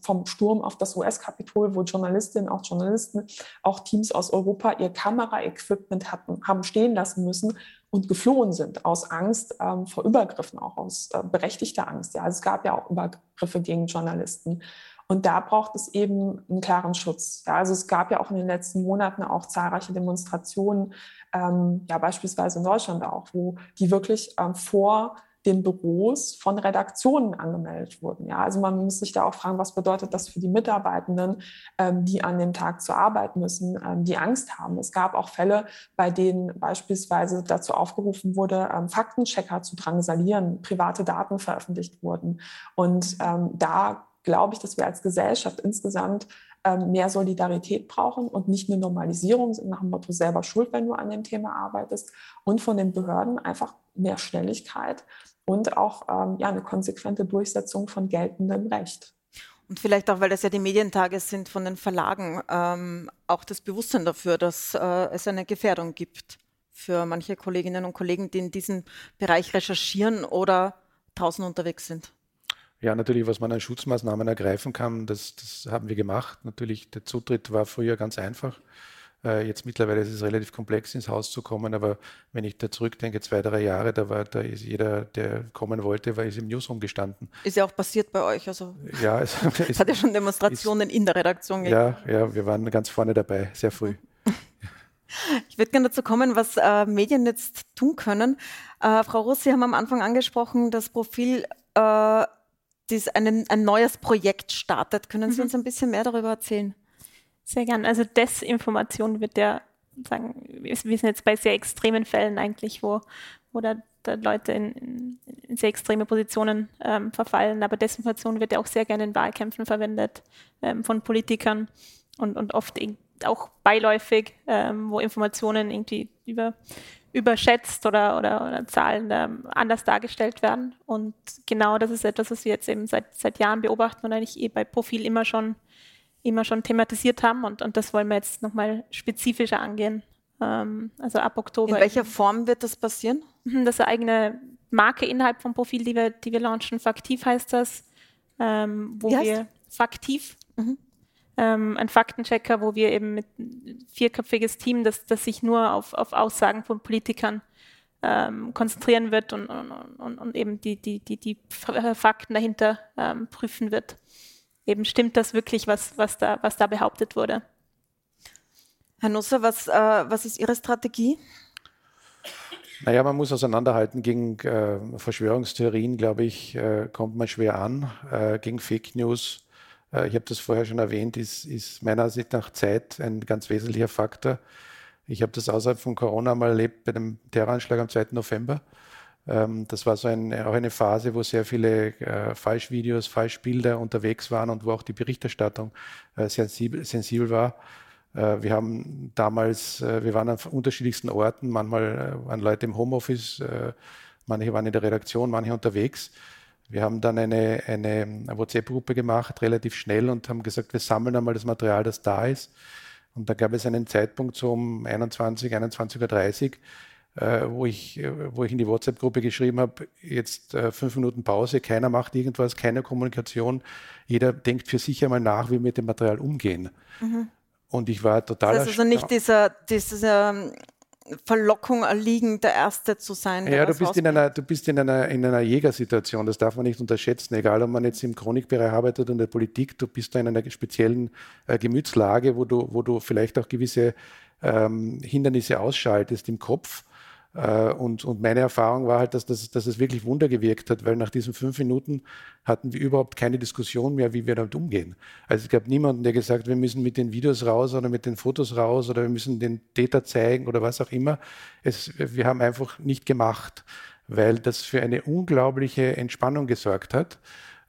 vom Sturm auf das US-Kapitol, wo Journalistinnen, auch Journalisten, auch Teams aus Europa ihr Kameraequipment hatten, haben stehen lassen müssen und geflohen sind aus Angst ähm, vor Übergriffen, auch aus äh, berechtigter Angst. Ja, also es gab ja auch Übergriffe gegen Journalisten. Und da braucht es eben einen klaren Schutz. Ja, also es gab ja auch in den letzten Monaten auch zahlreiche Demonstrationen, ähm, ja beispielsweise in Deutschland auch, wo die wirklich ähm, vor den Büros von Redaktionen angemeldet wurden. Ja, also man muss sich da auch fragen, was bedeutet das für die Mitarbeitenden, ähm, die an dem Tag zur Arbeit müssen, ähm, die Angst haben. Es gab auch Fälle, bei denen beispielsweise dazu aufgerufen wurde, ähm, Faktenchecker zu drangsalieren, private Daten veröffentlicht wurden. Und ähm, da glaube ich, dass wir als Gesellschaft insgesamt ähm, mehr Solidarität brauchen und nicht eine Normalisierung, nach dem Motto selber schuld, wenn du an dem Thema arbeitest. Und von den Behörden einfach mehr Schnelligkeit und auch ähm, ja, eine konsequente Durchsetzung von geltendem Recht. Und vielleicht auch, weil das ja die Medientage sind von den Verlagen, ähm, auch das Bewusstsein dafür, dass äh, es eine Gefährdung gibt für manche Kolleginnen und Kollegen, die in diesem Bereich recherchieren oder draußen unterwegs sind. Ja, natürlich, was man an Schutzmaßnahmen ergreifen kann, das, das haben wir gemacht. Natürlich, der Zutritt war früher ganz einfach. Äh, jetzt mittlerweile ist es relativ komplex, ins Haus zu kommen, aber wenn ich da zurückdenke, zwei, drei Jahre, da war, da ist jeder, der kommen wollte, war ist im Newsroom gestanden. Ist ja auch passiert bei euch. Also ja, es, es hat ja schon Demonstrationen ist, in der Redaktion gegeben. Ja, ja, wir waren ganz vorne dabei, sehr früh. Ich würde gerne dazu kommen, was äh, Medien jetzt tun können. Äh, Frau Russ, Sie haben am Anfang angesprochen, das Profil äh, das einen, ein neues Projekt startet. Können Sie mhm. uns ein bisschen mehr darüber erzählen? Sehr gern. Also Desinformation wird ja, sagen, wir sind jetzt bei sehr extremen Fällen eigentlich, wo, wo da, da Leute in, in, sehr extreme Positionen ähm, verfallen. Aber Desinformation wird ja auch sehr gerne in Wahlkämpfen verwendet ähm, von Politikern und, und oft auch beiläufig, ähm, wo Informationen irgendwie über, überschätzt oder, oder, oder Zahlen ähm, anders dargestellt werden. Und genau das ist etwas, was wir jetzt eben seit, seit Jahren beobachten und eigentlich eh bei Profil immer schon, immer schon thematisiert haben. Und, und das wollen wir jetzt nochmal spezifischer angehen. Ähm, also ab Oktober. In welcher Form wird das passieren? Mhm, das ist eine eigene Marke innerhalb vom Profil, die wir, die wir launchen. Faktiv heißt das. Ähm, wo wir Faktiv. Mhm ähm, ein Faktenchecker, wo wir eben mit vierköpfiges Team, das, das sich nur auf, auf Aussagen von Politikern ähm, konzentrieren wird und, und, und, und, eben die, die, die, die Fakten dahinter ähm, prüfen wird. Eben stimmt das wirklich, was, was, da, was da behauptet wurde. Herr Nusser, was, äh, was ist Ihre Strategie? Naja, man muss auseinanderhalten. Gegen äh, Verschwörungstheorien, glaube ich, äh, kommt man schwer an. Äh, gegen Fake News äh, ich habe das vorher schon erwähnt, ist, ist meiner Ansicht nach Zeit ein ganz wesentlicher Faktor. Ich habe das außerhalb von Corona mal erlebt bei dem Terroranschlag am 2. November. Ähm, das war so ein, auch eine Phase, wo sehr viele äh, Falschvideos, Falschbilder unterwegs waren und wo auch die Berichterstattung äh, sensibel, sensibel war. Äh, wir haben damals, äh, wir waren an unterschiedlichsten Orten, manchmal äh, waren Leute im Homeoffice, manche waren in der Redaktion, manche unterwegs. Wir haben dann eine, eine WhatsApp-Gruppe gemacht, relativ schnell, und haben gesagt, wir sammeln einmal das Material, das da ist. Und da gab es einen Zeitpunkt so um 21, 21.30 Uhr, äh, wo, ich, äh, wo ich in die WhatsApp-Gruppe geschrieben habe, jetzt äh, fünf Minuten Pause, keiner macht irgendwas, keine Kommunikation, jeder denkt für sich einmal nach, wie wir mit dem Material umgehen. Mhm. Und ich war total. Das ist also nicht dieser, dieser Verlockung erliegen, der Erste zu sein. Ja, du bist, in einer, du bist in einer, in einer Jägersituation, das darf man nicht unterschätzen. Egal, ob man jetzt im Chronikbereich arbeitet oder in der Politik, du bist da in einer speziellen äh, Gemütslage, wo du, wo du vielleicht auch gewisse ähm, Hindernisse ausschaltest im Kopf und, und meine Erfahrung war halt, dass, das, dass es wirklich Wunder gewirkt hat, weil nach diesen fünf Minuten hatten wir überhaupt keine Diskussion mehr, wie wir damit umgehen. Also es gab niemanden, der gesagt, wir müssen mit den Videos raus oder mit den Fotos raus oder wir müssen den Täter zeigen oder was auch immer. Es, wir haben einfach nicht gemacht, weil das für eine unglaubliche Entspannung gesorgt hat.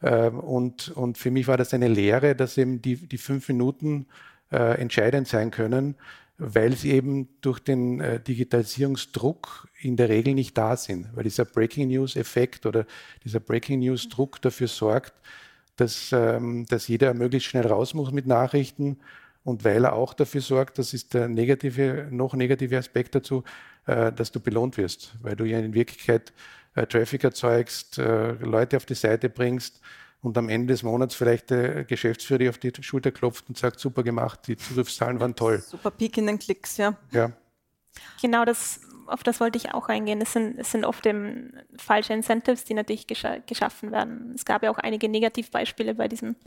Ähm, und, und für mich war das eine Lehre, dass eben die, die fünf Minuten äh, entscheidend sein können weil sie eben durch den äh, Digitalisierungsdruck in der Regel nicht da sind, weil dieser Breaking News-Effekt oder dieser Breaking News-Druck dafür sorgt, dass, ähm, dass jeder möglichst schnell raus muss mit Nachrichten und weil er auch dafür sorgt, das ist der negative, noch negative Aspekt dazu, äh, dass du belohnt wirst, weil du ja in Wirklichkeit äh, Traffic erzeugst, äh, Leute auf die Seite bringst, und am Ende des Monats vielleicht der Geschäftsführer auf die Schulter klopft und sagt, super gemacht, die Zugriffszahlen waren toll. Super Peak in den Klicks, ja. Ja. Genau, das, auf das wollte ich auch eingehen. Es sind, es sind oft falsche Incentives, die natürlich gescha geschaffen werden. Es gab ja auch einige Negativbeispiele bei diesem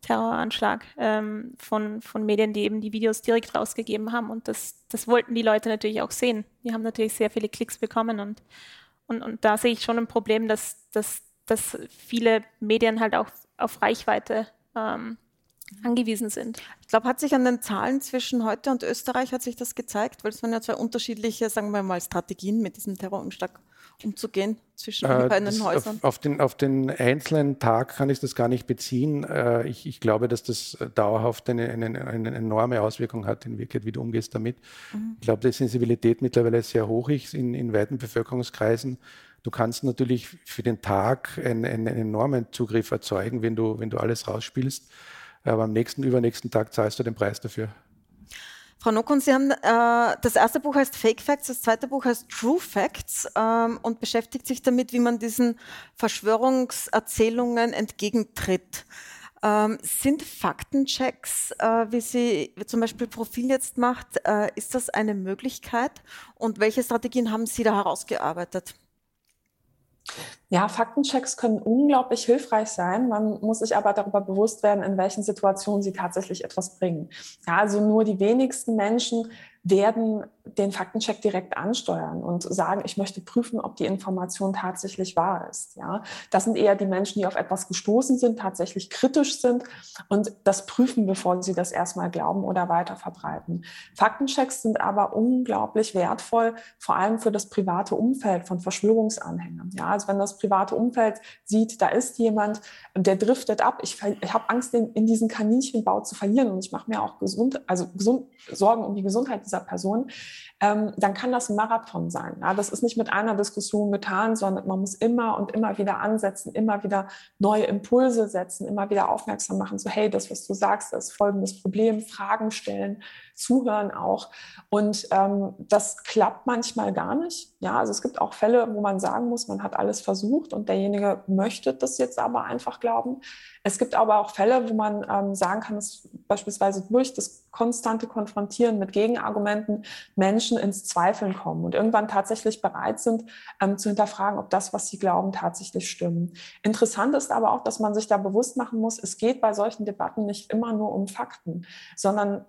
Terroranschlag ähm, von, von Medien, die eben die Videos direkt rausgegeben haben. Und das, das wollten die Leute natürlich auch sehen. Die haben natürlich sehr viele Klicks bekommen. Und, und, und da sehe ich schon ein Problem, dass, dass dass viele Medien halt auch auf Reichweite ähm, angewiesen sind. Ich glaube, hat sich an den Zahlen zwischen heute und Österreich hat sich das gezeigt, weil es waren ja zwei unterschiedliche, sagen wir mal, Strategien mit diesem Terroranschlag umzugehen zwischen äh, den Häusern? Auf, auf, den, auf den einzelnen Tag kann ich das gar nicht beziehen. Äh, ich, ich, glaube, dass das dauerhaft eine, eine, eine, enorme Auswirkung hat in Wirklichkeit, wie du umgehst damit. Mhm. Ich glaube, die Sensibilität mittlerweile sehr hoch ist in, in weiten Bevölkerungskreisen. Du kannst natürlich für den Tag einen, einen enormen Zugriff erzeugen, wenn du, wenn du alles rausspielst. Aber am nächsten, übernächsten Tag zahlst du den Preis dafür. Frau Nokun, Sie haben, äh, das erste Buch heißt Fake Facts, das zweite Buch heißt True Facts ähm, und beschäftigt sich damit, wie man diesen Verschwörungserzählungen entgegentritt. Ähm, sind Faktenchecks, äh, wie Sie wie zum Beispiel Profil jetzt macht, äh, ist das eine Möglichkeit? Und welche Strategien haben Sie da herausgearbeitet? Ja, Faktenchecks können unglaublich hilfreich sein. Man muss sich aber darüber bewusst werden, in welchen Situationen sie tatsächlich etwas bringen. Ja, also nur die wenigsten Menschen werden den Faktencheck direkt ansteuern und sagen, ich möchte prüfen, ob die Information tatsächlich wahr ist. Ja, das sind eher die Menschen, die auf etwas gestoßen sind, tatsächlich kritisch sind und das prüfen, bevor sie das erstmal glauben oder weiter verbreiten. Faktenchecks sind aber unglaublich wertvoll, vor allem für das private Umfeld von Verschwörungsanhängern. Ja, also wenn das private Umfeld sieht, da ist jemand, der driftet ab. Ich, ich habe Angst, in, in diesen Kaninchenbau zu verlieren und ich mache mir auch gesund, also gesund, Sorgen um die Gesundheit dieser Person, ähm, dann kann das ein Marathon sein. Ja? Das ist nicht mit einer Diskussion getan, sondern man muss immer und immer wieder ansetzen, immer wieder neue Impulse setzen, immer wieder aufmerksam machen, so hey, das, was du sagst, ist folgendes Problem, Fragen stellen, zuhören auch. Und ähm, das klappt manchmal gar nicht. Ja, also es gibt auch Fälle, wo man sagen muss, man hat alles versucht und derjenige möchte das jetzt aber einfach glauben. Es gibt aber auch Fälle, wo man ähm, sagen kann, dass beispielsweise durch das konstante Konfrontieren mit Gegenargumenten Menschen ins Zweifeln kommen und irgendwann tatsächlich bereit sind ähm, zu hinterfragen, ob das, was sie glauben, tatsächlich stimmt. Interessant ist aber auch, dass man sich da bewusst machen muss, es geht bei solchen Debatten nicht immer nur um Fakten, sondern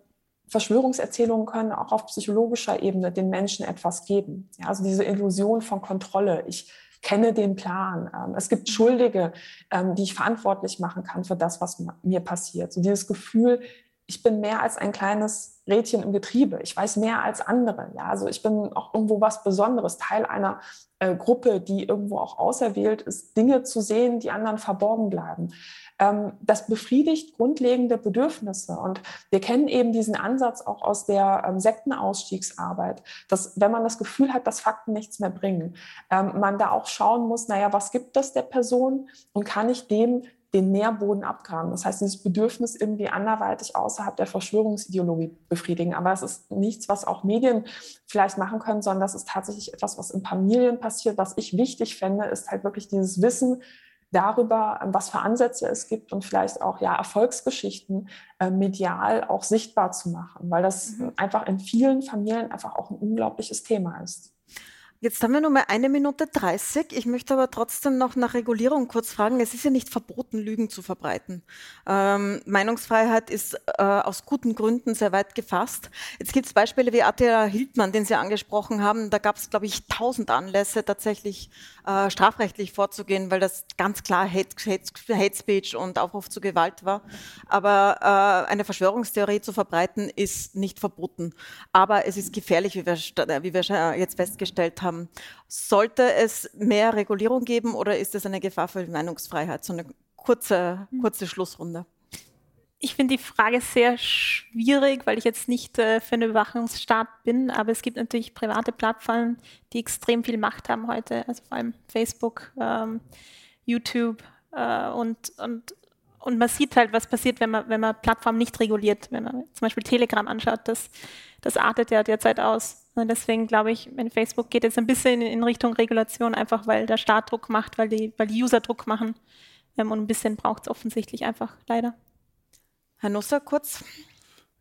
Verschwörungserzählungen können auch auf psychologischer Ebene den Menschen etwas geben. Ja, also diese Illusion von Kontrolle. Ich kenne den Plan. Ähm, es gibt Schuldige, ähm, die ich verantwortlich machen kann für das, was mir passiert. So dieses Gefühl, ich bin mehr als ein kleines Rädchen im Getriebe. Ich weiß mehr als andere. Ja, also ich bin auch irgendwo was Besonderes, Teil einer äh, Gruppe, die irgendwo auch auserwählt ist, Dinge zu sehen, die anderen verborgen bleiben. Ähm, das befriedigt grundlegende Bedürfnisse. Und wir kennen eben diesen Ansatz auch aus der ähm, Sektenausstiegsarbeit, dass wenn man das Gefühl hat, dass Fakten nichts mehr bringen, ähm, man da auch schauen muss, naja, was gibt das der Person und kann ich dem den Nährboden abgraben. Das heißt, dieses Bedürfnis irgendwie anderweitig außerhalb der Verschwörungsideologie befriedigen. Aber es ist nichts, was auch Medien vielleicht machen können, sondern das ist tatsächlich etwas, was in Familien passiert. Was ich wichtig fände, ist halt wirklich dieses Wissen, darüber, was für Ansätze es gibt und vielleicht auch ja Erfolgsgeschichten äh, medial auch sichtbar zu machen, weil das mhm. einfach in vielen Familien einfach auch ein unglaubliches Thema ist. Jetzt haben wir nur mal eine Minute 30. Ich möchte aber trotzdem noch nach Regulierung kurz fragen. Es ist ja nicht verboten, Lügen zu verbreiten. Ähm, Meinungsfreiheit ist äh, aus guten Gründen sehr weit gefasst. Jetzt gibt es Beispiele wie Attila Hildmann, den Sie angesprochen haben. Da gab es, glaube ich, tausend Anlässe, tatsächlich äh, strafrechtlich vorzugehen, weil das ganz klar Hate, Hate, Hate Speech und Aufruf zu Gewalt war. Aber äh, eine Verschwörungstheorie zu verbreiten ist nicht verboten. Aber es ist gefährlich, wie wir, wie wir jetzt festgestellt haben haben. Sollte es mehr Regulierung geben oder ist es eine Gefahr für die Meinungsfreiheit? So eine kurze, hm. kurze Schlussrunde. Ich finde die Frage sehr schwierig, weil ich jetzt nicht äh, für einen Überwachungsstaat bin, aber es gibt natürlich private Plattformen, die extrem viel Macht haben heute, also vor allem Facebook, ähm, YouTube äh, und, und, und man sieht halt, was passiert, wenn man, wenn man Plattformen nicht reguliert. Wenn man zum Beispiel Telegram anschaut, das, das artet ja derzeit aus. Und deswegen glaube ich, wenn Facebook geht jetzt ein bisschen in Richtung Regulation, einfach weil der Staat Druck macht, weil die, weil die User Druck machen. Ähm, und ein bisschen braucht es offensichtlich einfach leider. Herr Nusser, kurz.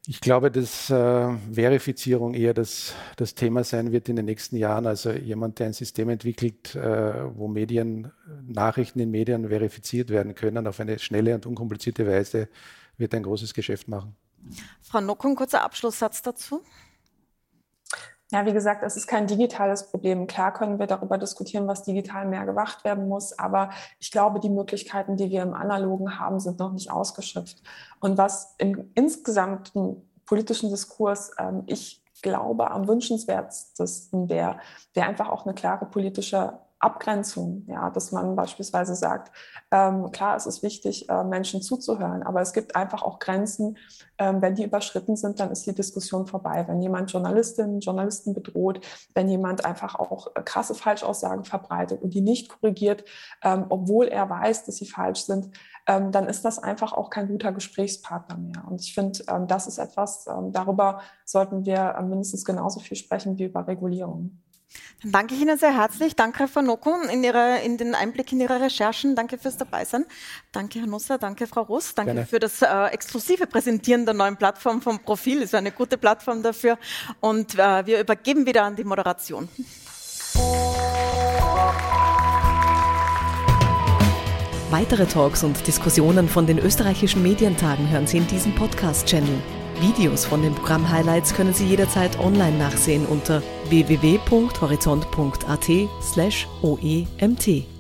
Ich glaube, dass äh, Verifizierung eher das, das Thema sein wird in den nächsten Jahren. Also jemand, der ein System entwickelt, äh, wo Medien, Nachrichten in Medien verifiziert werden können auf eine schnelle und unkomplizierte Weise, wird ein großes Geschäft machen. Frau Nockung, kurzer Abschlusssatz dazu. Ja, wie gesagt, es ist kein digitales Problem. Klar können wir darüber diskutieren, was digital mehr gewacht werden muss, aber ich glaube, die Möglichkeiten, die wir im Analogen haben, sind noch nicht ausgeschöpft. Und was im insgesamten politischen Diskurs ähm, ich glaube, am wünschenswertesten wäre, wäre einfach auch eine klare politische Abgrenzung, ja, dass man beispielsweise sagt, ähm, klar, es ist wichtig, äh, Menschen zuzuhören, aber es gibt einfach auch Grenzen. Ähm, wenn die überschritten sind, dann ist die Diskussion vorbei. Wenn jemand Journalistinnen, Journalisten bedroht, wenn jemand einfach auch äh, krasse Falschaussagen verbreitet und die nicht korrigiert, ähm, obwohl er weiß, dass sie falsch sind, ähm, dann ist das einfach auch kein guter Gesprächspartner mehr. Und ich finde, ähm, das ist etwas, ähm, darüber sollten wir mindestens genauso viel sprechen wie über Regulierung. Dann danke ich Ihnen sehr herzlich. Danke, Frau Nokun, in, ihrer, in den Einblick in Ihre Recherchen. Danke fürs Dabeisein. Danke, Herr Nusser. Danke, Frau Russ. Danke Gerne. für das äh, exklusive Präsentieren der neuen Plattform vom Profil. Es ist eine gute Plattform dafür. Und äh, wir übergeben wieder an die Moderation. Weitere Talks und Diskussionen von den österreichischen Medientagen hören Sie in diesem Podcast-Channel. Videos von den Programm-Highlights können Sie jederzeit online nachsehen unter www.horizont.at/oemt.